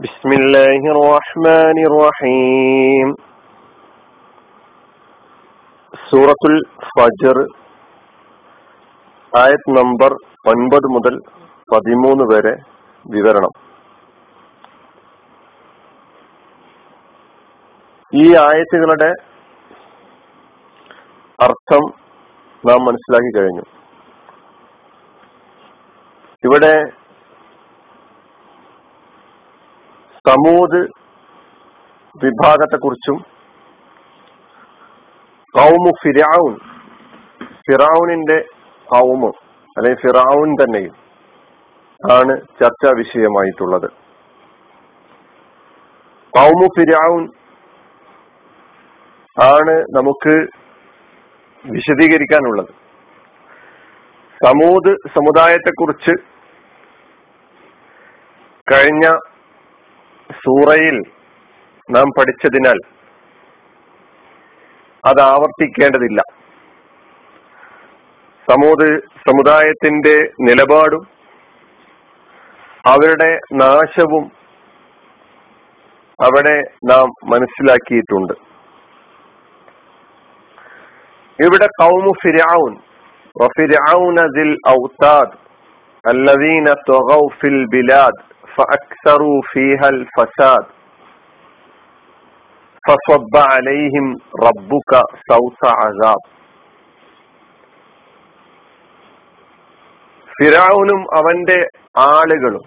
بسم الله الرحمن الرحيم സൂറത്തുൽ ഫജർ ആയത് നമ്പർ ഒൻപത് മുതൽ പതിമൂന്ന് വരെ വിവരണം ഈ ആയത്തുകളുടെ അർത്ഥം നാം മനസ്സിലാക്കി കഴിഞ്ഞു ഇവിടെ സമൂത് വിഭാഗത്തെക്കുറിച്ചും കൗമു ഫിറാവുൻ ഫിറാവുനിന്റെ കൗമും അല്ലെങ്കിൽ ഫിറാവുൻ തന്നെയും ആണ് ചർച്ചാ വിഷയമായിട്ടുള്ളത്. കൗമു ഫിരാവുൻ ആണ് നമുക്ക് വിശദീകരിക്കാനുള്ളത്. സമൂത് സമുദായത്തെക്കുറിച്ച് കഴിഞ്ഞ സൂറയിൽ നാം പഠിച്ചതിനാൽ അത് ആവർത്തിക്കേണ്ടതില്ല. സമൂത് സമുദായത്തിന്റെ നിലപാടും അവരുടെ നാശവും അവിടെ നാം മനസ്സിലാക്കിയിട്ടുണ്ട്. ഇവിടെ കൗമു ഫിരാവുൻ ഔതാദ് الذين طغوا في البلاد فأكثروا فيها الفساد فصب عليهم ربك سوط عذاب ഫിറാവുനും അവന്റെ ആളുകളും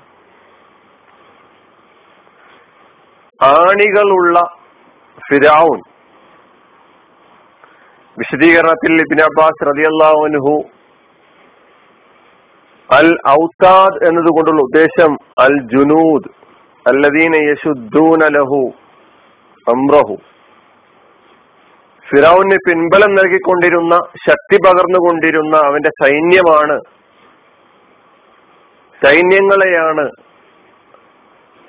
ആണികളുള്ള ഫിരാവുൻ വിശദീകരണത്തിൽ ഇബിൻ അബ്ബാസ് റതിയല്ലാഹുനുഹു അൽ ഔത്താദ് എന്നതുകൊണ്ടുള്ള ഉദ്ദേശം അൽ ജുനൂദ് അല്ലദീന യശുദ്ദൂന ലഹു അമ്രഹു ഫിറൌന് പിൻബലം നൽകിക്കൊണ്ടിരുന്ന ശക്തി പകർന്നുകൊണ്ടിരുന്ന അവന്റെ സൈന്യമാണ് സൈന്യങ്ങളെയാണ്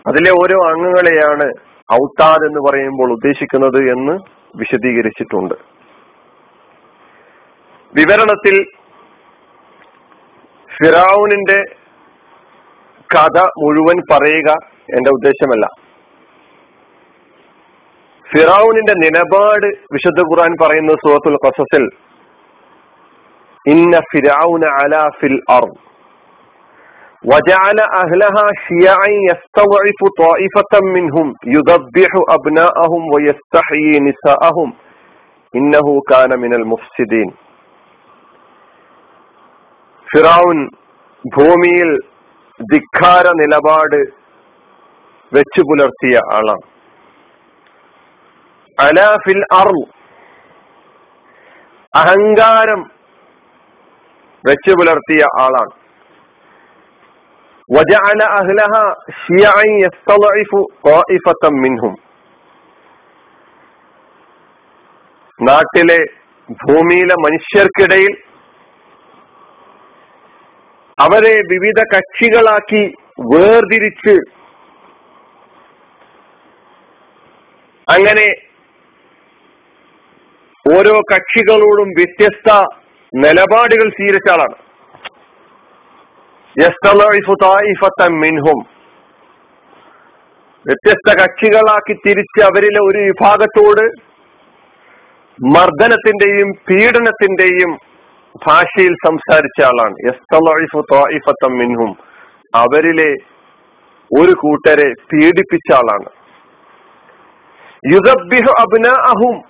അതിലെ ഓരോ അംഗങ്ങളെയാണ് ഔത്താദ് എന്ന് പറയുമ്പോൾ ഉദ്ദേശിക്കുന്നത് എന്ന് വിശദീകരിച്ചിട്ടുണ്ട്. വിവരണത്തിൽ ഫിറാവുനിന്റെ കഥ മുഴുവൻ പറയുക എന്റെ ഉദ്ദേശമല്ല ഫിറാവുനിന്റെ നിലപാട് വിശുദ്ധ ഖുർആൻ പറയുന്ന സൂറത്തുൽ ഖസസിൽ ഇന്ന ഫിറാവുന അലാ ഫിൽ അർ وجعل أهلها شيعا يستضعف طائفة منهم يذبح أبناءهم ويستحيي نساءهم إنه كان من المفسدين ഫിറാവുൻ ഭൂമിയിൽ ധിക്കാര നിലപാട് വെച്ചു പുലർത്തിയ ആളാണ് അലാഫിൽ അറു അഹങ്കാരം വെച്ചു പുലർത്തിയ ആളാണ്. وجعل അഹ്ലഹ شيعا يستضعف طائفة منهم നാട്ടിലെ ഭൂമിയിലെ മനുഷ്യർക്കിടയിൽ അവരെ വിവിധ കക്ഷികളാക്കി വേർതിരിച്ച് അങ്ങനെ ഓരോ കക്ഷികളോടും വ്യത്യസ്ത നിലപാടുകൾ സ്വീകരിച്ച ആളാണ് മിൻഹും. വ്യത്യസ്ത കക്ഷികളാക്കി തിരിച്ച് അവരിലെ ഒരു വിഭാഗത്തോട് മർദ്ദനത്തിന്റെയും പീഡനത്തിന്റെയും ഭാഷയിൽ സംസാരിച്ച ആളാണ്. മിൻഹും. അവരിലെ ഒരു കൂട്ടരെ പീഡിപ്പിച്ച ആളാണ്. യുദബിഹു അബ്നാഅഹും.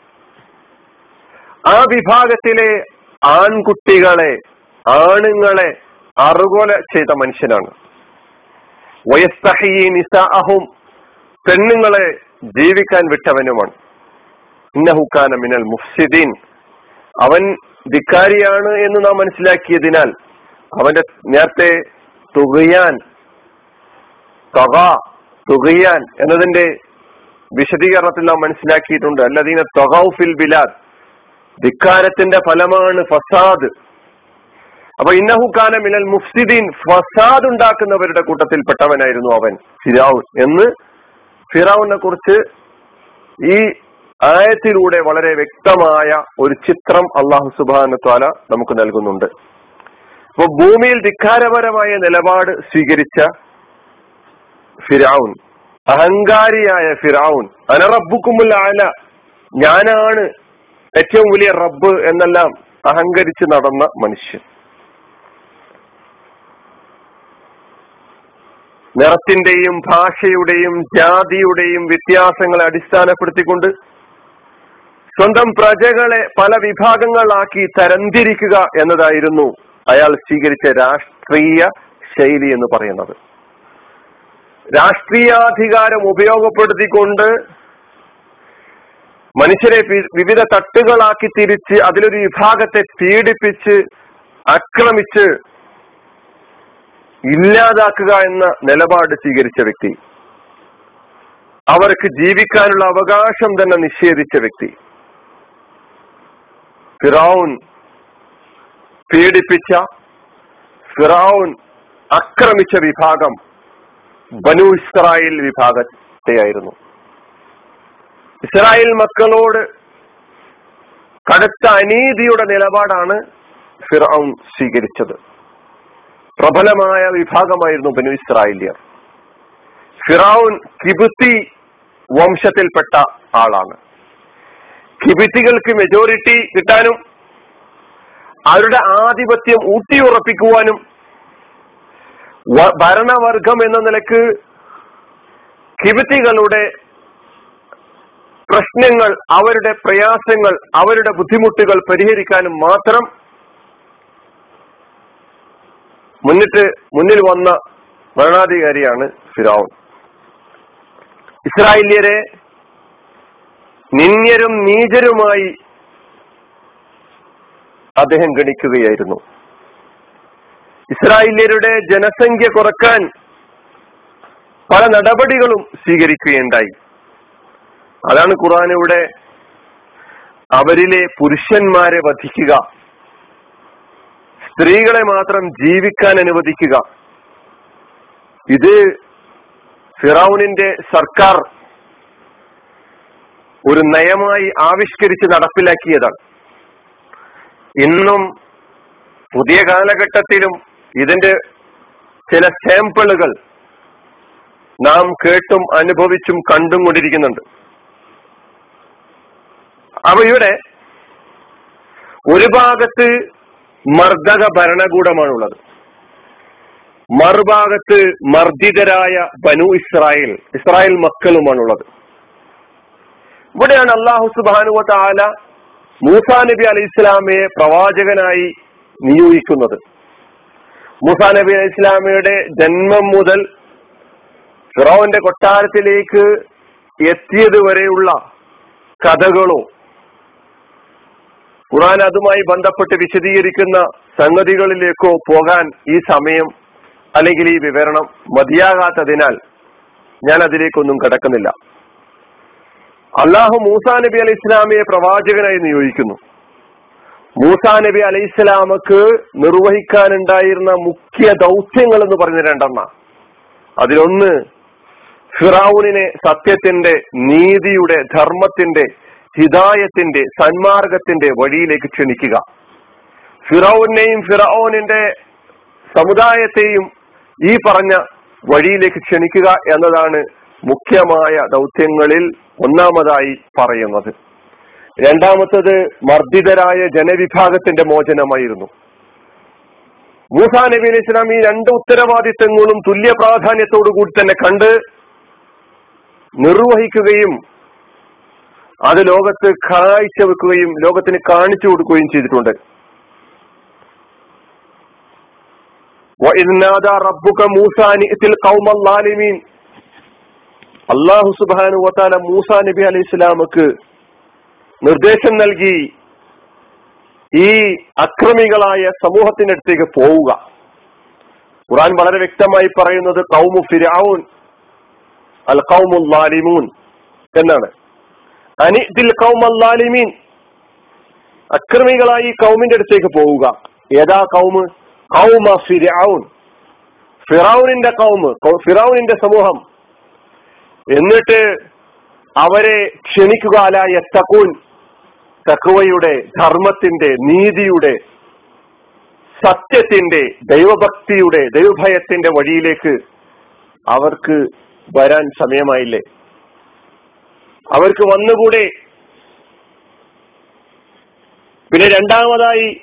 ആ വിഭാഗത്തിലെ ആൺകുട്ടികളെ ആണുങ്ങളെ അറുകൊല ചെയ്ത മനുഷ്യനാണ്. വയസ്തഹി നിസാഅഹും. പെണ്ണുങ്ങളെ ജീവിക്കാൻ വിട്ടവനുമാണ്. ഇന്നഹുക്കാന മിനൽ മുഫ്സിദീൻ. അവൻ ധിക്കാരിയാണ് എന്ന് നാം മനസ്സിലാക്കിയതിനാൽ അവന്റെ നേരത്തെ തുകയാൻ തക തുകയാൻ എന്നതിന്റെ വിശദീകരണത്തിൽ നാം മനസ്സിലാക്കിയിട്ടുണ്ട്. അല്ലദീന തൊഹൌഫിൽ ബിലാദ്. ധിക്കാരത്തിന്റെ ഫലമാണ് ഫസാദ്. അപ്പൊ ഇന്നഹുക്കാന മിനൽ മുഫ്സിദീൻ ഫസാദ് ഉണ്ടാക്കുന്നവരുടെ കൂട്ടത്തിൽപ്പെട്ടവനായിരുന്നു അവൻ ഫിറാവുൻ എന്ന്. ഫിറാവുനെ കുറിച്ച് ഈ ആയത്തിലൂടെ വളരെ വ്യക്തമായ ഒരു ചിത്രം അള്ളാഹു സുബാന ത്വാല നമുക്ക് നൽകുന്നുണ്ട്. അപ്പൊ ഭൂമിയിൽ ധിക്കാരപരമായ നിലപാട് സ്വീകരിച്ച ഫിറൌൻ അഹങ്കാരിയായ ഫിറാവുൻ അനറബുക്കുമുൽ ആല ഞാനാണ് ഏറ്റവും വലിയ റബ്ബ് എന്നെല്ലാം അഹങ്കരിച്ച് നടന്ന മനുഷ്യൻ. നിറത്തിന്റെയും ഭാഷയുടെയും ജാതിയുടെയും വ്യത്യാസങ്ങളെ അടിസ്ഥാനപ്പെടുത്തിക്കൊണ്ട് സ്വന്തം പ്രജകളെ പല വിഭാഗങ്ങളാക്കി തരംതിരിക്കുക എന്നതായിരുന്നു അയാൾ സ്വീകരിച്ച രാഷ്ട്രീയ ശൈലി എന്ന് പറയുന്നത്. രാഷ്ട്രീയാധികാരം ഉപയോഗപ്പെടുത്തിക്കൊണ്ട് മനുഷ്യരെ വിവിധ തട്ടുകളാക്കി തിരിച്ച് അതിലൊരു വിഭാഗത്തെ പീഡിപ്പിച്ച് ആക്രമിച്ച് ഇല്ലാതാക്കുക എന്ന നിലപാട് സ്വീകരിച്ച വ്യക്തി. അവർക്ക് ജീവിക്കാനുള്ള അവകാശം തന്നെ നിഷേധിച്ച വ്യക്തി. ഫിറൌൻ പീഡിപ്പിച്ച ഫിറൌൻ ആക്രമിച്ച വിഭാഗം ബനു ഇസ്രായേൽ വിഭാഗത്തെയായിരുന്നു. ഇസ്രായേൽ മക്കളോട് കടുത്ത അനീതിയുടെ നിലപാടാണ് ഫിറൌൻ സ്വീകരിച്ചത്. പ്രബലമായ വിഭാഗമായിരുന്നു ബനു ഇസ്രായേലിയർ. ഫിറൌൻ കിബുത്തി വംശത്തിൽപ്പെട്ട ആളാണ്. കിബിത്തികൾക്ക് മെജോറിറ്റി കിട്ടാനും അവരുടെ ആധിപത്യം ഊട്ടിയുറപ്പിക്കുവാനും ഭരണവർഗം എന്ന നിലയ്ക്ക് കിബിത്തികളുടെ പ്രശ്നങ്ങൾ അവരുടെ പ്രയാസങ്ങൾ അവരുടെ ബുദ്ധിമുട്ടുകൾ പരിഹരിക്കാനും മാത്രം മുന്നിട്ട് മുന്നിൽ വന്ന ഭരണാധികാരിയാണ് ഫിറോൻ ഇസ്രായേലിയരെ നിന്യരും നീചരുമായി അദ്ദേഹം ഗണിക്കുകയായിരുന്നു. ഇസ്രായേലിയരുടെ ജനസംഖ്യ കുറയ്ക്കാൻ പല നടപടികളും സ്വീകരിക്കുകയുണ്ടായി. അതാണ് ഖുറാനിവിടെ അവരിലെ പുരുഷന്മാരെ വധിക്കുക. സ്ത്രീകളെ മാത്രം ജീവിക്കാൻ അനുവദിക്കുക. ഇത് ഫിറൌനിന്റെ സർക്കാർ ഒരു നയമായി ആവിഷ്കരിച്ച് നടപ്പിലാക്കിയതാണ്. ഇന്നും പുതിയ കാലഘട്ടത്തിലും ഇതിന്റെ ചില സാമ്പിളുകൾ നാം കേട്ടും അനുഭവിച്ചും കണ്ടും കൊണ്ടിരിക്കുന്നുണ്ട് അവയുടെ ഒരു ഭാഗത്ത് മർദ്ദക ഭരണകൂടമാണുള്ളത്. മറുഭാഗത്ത് മർദ്ദിതരായ ബനു ഇസ്രായേൽ ഇസ്രായേൽ മക്കളുമാണുള്ളത്. ഇവിടെയാണ് അള്ളാഹു സുബാനുവ താല മൂസാ നബി അലി ഇസ്ലാമയെ പ്രവാചകനായി നിയോഗിക്കുന്നത്. മൂസാ നബി അലി ഇസ്ലാമയുടെ ജന്മം മുതൽ ഫിറോന്റെ കൊട്ടാരത്തിലേക്ക് എത്തിയത് വരെയുള്ള കഥകളോ ഖുറാൻ അതുമായി ബന്ധപ്പെട്ട് വിശദീകരിക്കുന്ന സംഗതികളിലേക്കോ പോകാൻ ഈ സമയം അല്ലെങ്കിൽ ഈ വിവരണം മതിയാകാത്തതിനാൽ ഞാൻ അതിലേക്കൊന്നും കടക്കുന്നില്ല. അള്ളാഹു മൂസാ നബി അലൈഹി ഇസ്ലാമിയെ പ്രവാചകനായി നിയോഗിക്കുന്നു. മൂസാ നബി അലൈഹി ഇസ്ലാമക്ക് നിർവഹിക്കാനുണ്ടായിരുന്ന മുഖ്യ ദൗത്യങ്ങൾ എന്ന് പറഞ്ഞ രണ്ടെണ്ണ. അതിലൊന്ന് ഫിറാവുനെ സത്യത്തിന്റെ നീതിയുടെ ധർമ്മത്തിന്റെ ഹിതായത്തിന്റെ സന്മാർഗത്തിന്റെ വഴിയിലേക്ക് ക്ഷണിക്കുക. ഫിറൌനെയും ഫിറൌനിന്റെ സമുദായത്തെയും ഈ പറഞ്ഞ വഴിയിലേക്ക് ക്ഷണിക്കുക എന്നതാണ് മുഖ്യമായ ദൗത്യങ്ങളിൽ ഒന്നാമതായി പറയുന്നത്. രണ്ടാമത്തത് മർദ്ദിതരായ ജനവിഭാഗത്തിന്റെ മോചനമായിരുന്നു. മൂസാ നബി അലി ഇസ്ലാം ഈ രണ്ട് ഉത്തരവാദിത്തങ്ങളും തുല്യ പ്രാധാന്യത്തോടു കൂടി തന്നെ കണ്ട് നിർവഹിക്കുകയും അത് ലോകത്ത് കാഴ്ച വെക്കുകയും ലോകത്തിന് കാണിച്ചു കൊടുക്കുകയും ചെയ്തിട്ടുണ്ട്. അള്ളാഹു സുബാനു വത്താല മൂസ നബി അലൈഹി ഇസ്ലാമക്ക് നിർദ്ദേശം നൽകി ഈ അക്രമികളായ സമൂഹത്തിനടുത്തേക്ക് പോവുക. ഖുറാൻ വളരെ വ്യക്തമായി പറയുന്നത് കൗമു ഫിരാവുൻ അൽ കൗമുൽ ലാലിമൂൻ എന്നാണ്. അനിദിൽ കൗമല്ലാലിമീൻ അക്രമികളായി കൗമിന്റെ അടുത്തേക്ക് പോവുക. ഏതാ കൗമ് കൗമ ഫിരാവുൻ ഫിറാവുനിന്റെ കൗമ് ഫിറാവുനിന്റെ സമൂഹം. എന്നിട്ട് അവരെ ക്ഷണിക്കുക അല എത്തക്കൂൻ തക്കുവയുടെ ധർമ്മത്തിന്റെ നീതിയുടെ സത്യത്തിന്റെ ദൈവഭക്തിയുടെ ദൈവഭയത്തിന്റെ വഴിയിലേക്ക് അവർക്ക് വരാൻ സമയമായില്ലേ? അവർക്ക് വന്നുകൂടെ? പിന്നെ രണ്ടാമതായി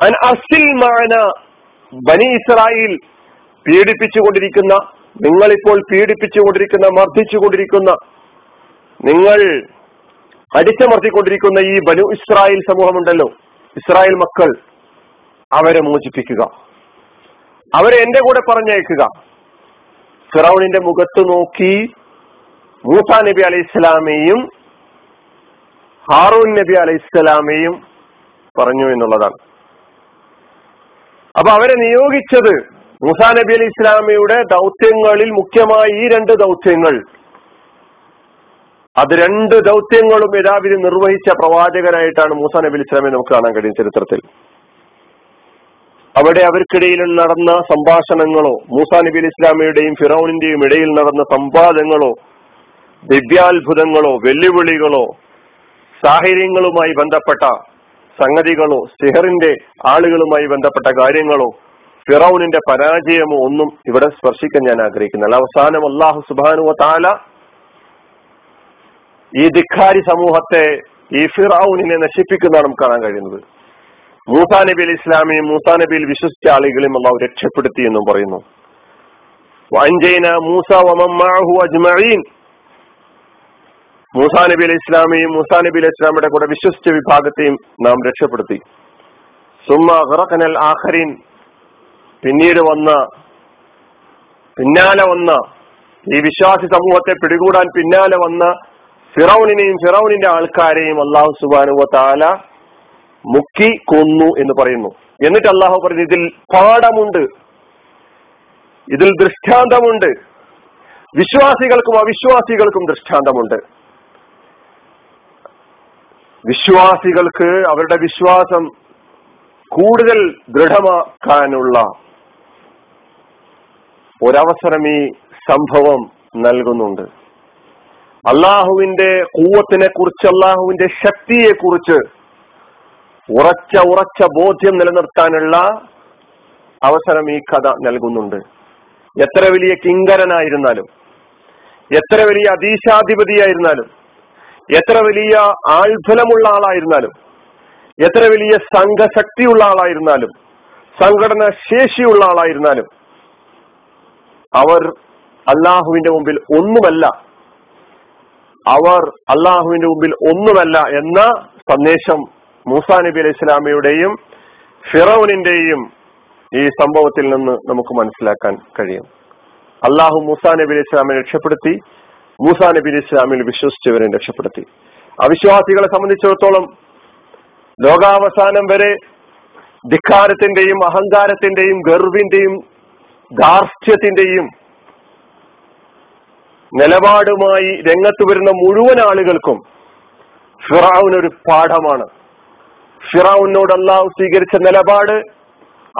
അൻ അസിൽ മാന ബനി ഇസ്രായേൽ പീഡിപ്പിച്ചുകൊണ്ടിരിക്കുന്ന നിങ്ങളിപ്പോൾ പീഡിപ്പിച്ചുകൊണ്ടിരിക്കുന്ന മർദ്ദിച്ചുകൊണ്ടിരിക്കുന്ന നിങ്ങൾ അടിച്ചമർത്തിക്കൊണ്ടിരിക്കുന്ന ഈ ബനു ഇസ്രായേൽ സമൂഹമുണ്ടല്ലോ ഇസ്രായേൽ മക്കൾ അവരെ മോചിപ്പിക്കുക. അവരെ എന്റെ കൂടെ പറഞ്ഞയക്കുക. ഫിറൌണിന്റെ മുഖത്ത് നോക്കി മൂസ നബി അലൈഹി ഇസ്ലാമേയും ഹാറൂൻ നബി അലൈഹി ഇസ്ലാമേയും പറഞ്ഞു എന്നുള്ളതാണ്. അപ്പൊ അവരെ നിയോഗിച്ചത് മൂസാ നബി അലി ഇസ്ലാമിയുടെ ദൗത്യങ്ങളിൽ മുഖ്യമായ ഈ രണ്ട് ദൗത്യങ്ങൾ. അത് രണ്ട് ദൗത്യങ്ങളും യഥാവിധി നിർവഹിച്ച പ്രവാചകനായിട്ടാണ് മൂസാ നബി ഇസ്ലാമിയെ നമുക്ക് കാണാൻ കഴിയും ചരിത്രത്തിൽ. അവിടെ അവർക്കിടയിൽ നടന്ന സംഭാഷണങ്ങളോ മൂസാ നബി അലി ഇസ്ലാമിയുടെയും ഫിറൌണിന്റെയും ഇടയിൽ നടന്ന സംവാദങ്ങളോ ദിവ്യാത്ഭുതങ്ങളോ വെല്ലുവിളികളോ സാഹചര്യങ്ങളുമായി ബന്ധപ്പെട്ട സംഗതികളോ സിഹറിന്റെ ആളുകളുമായി ബന്ധപ്പെട്ട കാര്യങ്ങളോ ഫിറൌനിന്റെ പരാജയമോ ഒന്നും ഇവിടെ സ്പർശിക്കാൻ ഞാൻ ആഗ്രഹിക്കുന്നില്ല. അവസാനം അള്ളാഹു സുബാനുവ താല ഈ ധിഖാരി സമൂഹത്തെ ഈ ഫിറൌനിനെ നശിപ്പിക്കുന്നതാണ് നമുക്ക് കാണാൻ കഴിയുന്നത്. മൂസാ നബി അലി ഇസ്ലാമിയും മൂസാ നബിയിൽ വിശ്വസിച്ച ആളുകളെയും അള്ളാഹു രക്ഷപ്പെടുത്തി എന്നും പറയുന്നു. മൂസ മൂസാ നബി അലി ഇസ്ലാമിയും മൂസാ നബി അലി ഇസ്ലാമിയുടെ കൂടെ വിശ്വസിച്ച വിഭാഗത്തെയും നാം രക്ഷപ്പെടുത്തി. സുമ്മ ആഖരീൻ. പിന്നീട് വന്ന പിന്നാലെ വന്ന ഈ വിശ്വാസി സമൂഹത്തെ പിടികൂടാൻ പിന്നാലെ വന്ന ഫിറൌനിനെയും ഫിറൌനിന്റെ ആൾക്കാരെയും അള്ളാഹു സുബാനുവ താല മുക്കി കൊന്നു എന്ന് പറയുന്നു. എന്നിട്ട് അള്ളാഹു പറഞ്ഞു ഇതിൽ പാഠമുണ്ട്. ഇതിൽ ദൃഷ്ടാന്തമുണ്ട്. വിശ്വാസികൾക്കും അവിശ്വാസികൾക്കും ദൃഷ്ടാന്തമുണ്ട്. വിശ്വാസികൾക്ക് അവരുടെ വിശ്വാസം കൂടുതൽ ദൃഢമാക്കാനുള്ള ഒരവസരം ഈ സംഭവം നൽകുന്നുണ്ട്. അള്ളാഹുവിന്റെ കൂവത്തിനെ കുറിച്ച് അള്ളാഹുവിന്റെ ശക്തിയെ കുറിച്ച് ഉറച്ച ഉറച്ച ബോധ്യം നിലനിർത്താനുള്ള അവസരം ഈ കഥ നൽകുന്നുണ്ട്. എത്ര വലിയ കിങ്കരനായിരുന്നാലും എത്ര വലിയ അതീശാധിപതിയായിരുന്നാലും എത്ര വലിയ ആൾഫലമുള്ള ആളായിരുന്നാലും എത്ര വലിയ സംഘശക്തിയുള്ള ആളായിരുന്നാലും സംഘടന ശേഷിയുള്ള ആളായിരുന്നാലും അവർ അള്ളാഹുവിന്റെ മുമ്പിൽ ഒന്നുമല്ല. അവർ അള്ളാഹുവിന്റെ മുമ്പിൽ ഒന്നുമല്ല എന്ന സന്ദേശം മൂസാ നബി അലൈഹി ഇസ്ലാമിയുടെയും ഫിറൌനിന്റെയും ഈ സംഭവത്തിൽ നിന്ന് നമുക്ക് മനസ്സിലാക്കാൻ കഴിയും. അള്ളാഹു മൂസാ നബി അലൈഹി ഇസ്ലാമിനെ രക്ഷപ്പെടുത്തി മൂസാ നബി അലൈഹി ഇസ്ലാമിൽ വിശ്വസിച്ചവരെ രക്ഷപ്പെടുത്തി. അവിശ്വാസികളെ സംബന്ധിച്ചിടത്തോളം ലോകാവസാനം വരെ ധിക്കാരത്തിന്റെയും അഹങ്കാരത്തിന്റെയും ഗർവിന്റെയും ധാർഷ്ട്യത്തിന്റെയും നിലപാടുമായി രംഗത്ത് വരുന്ന മുഴുവൻ ആളുകൾക്കും ഫിറാവുൻ ഒരു പാഠമാണ്. ഫിറാവുനോട് സ്വീകരിച്ച നിലപാട്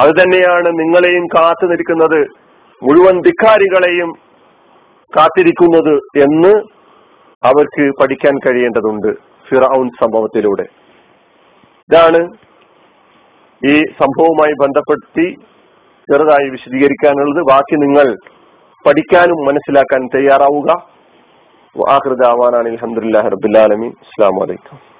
അത് തന്നെയാണ് നിങ്ങളെയും കാത്തു നിൽക്കുന്നത് മുഴുവൻ ധിക്കാരികളെയും കാത്തിരിക്കുന്നത് എന്ന് അവർക്ക് പഠിക്കാൻ കഴിയേണ്ടതുണ്ട് ഫിറൌൻ സംഭവത്തിലൂടെ. ഇതാണ് ഈ സംഭവവുമായി ബന്ധപ്പെടുത്തി ചെറുതായി വിശദീകരിക്കാനുള്ളത് ബാക്കി നിങ്ങൾ പഠിക്കാനും മനസ്സിലാക്കാൻ തയ്യാറാവുക. ആഹൃദാവാനാണ് അലഹമുല്ലാ റബുല്ലാലമി അസ്സാം വലൈക്കും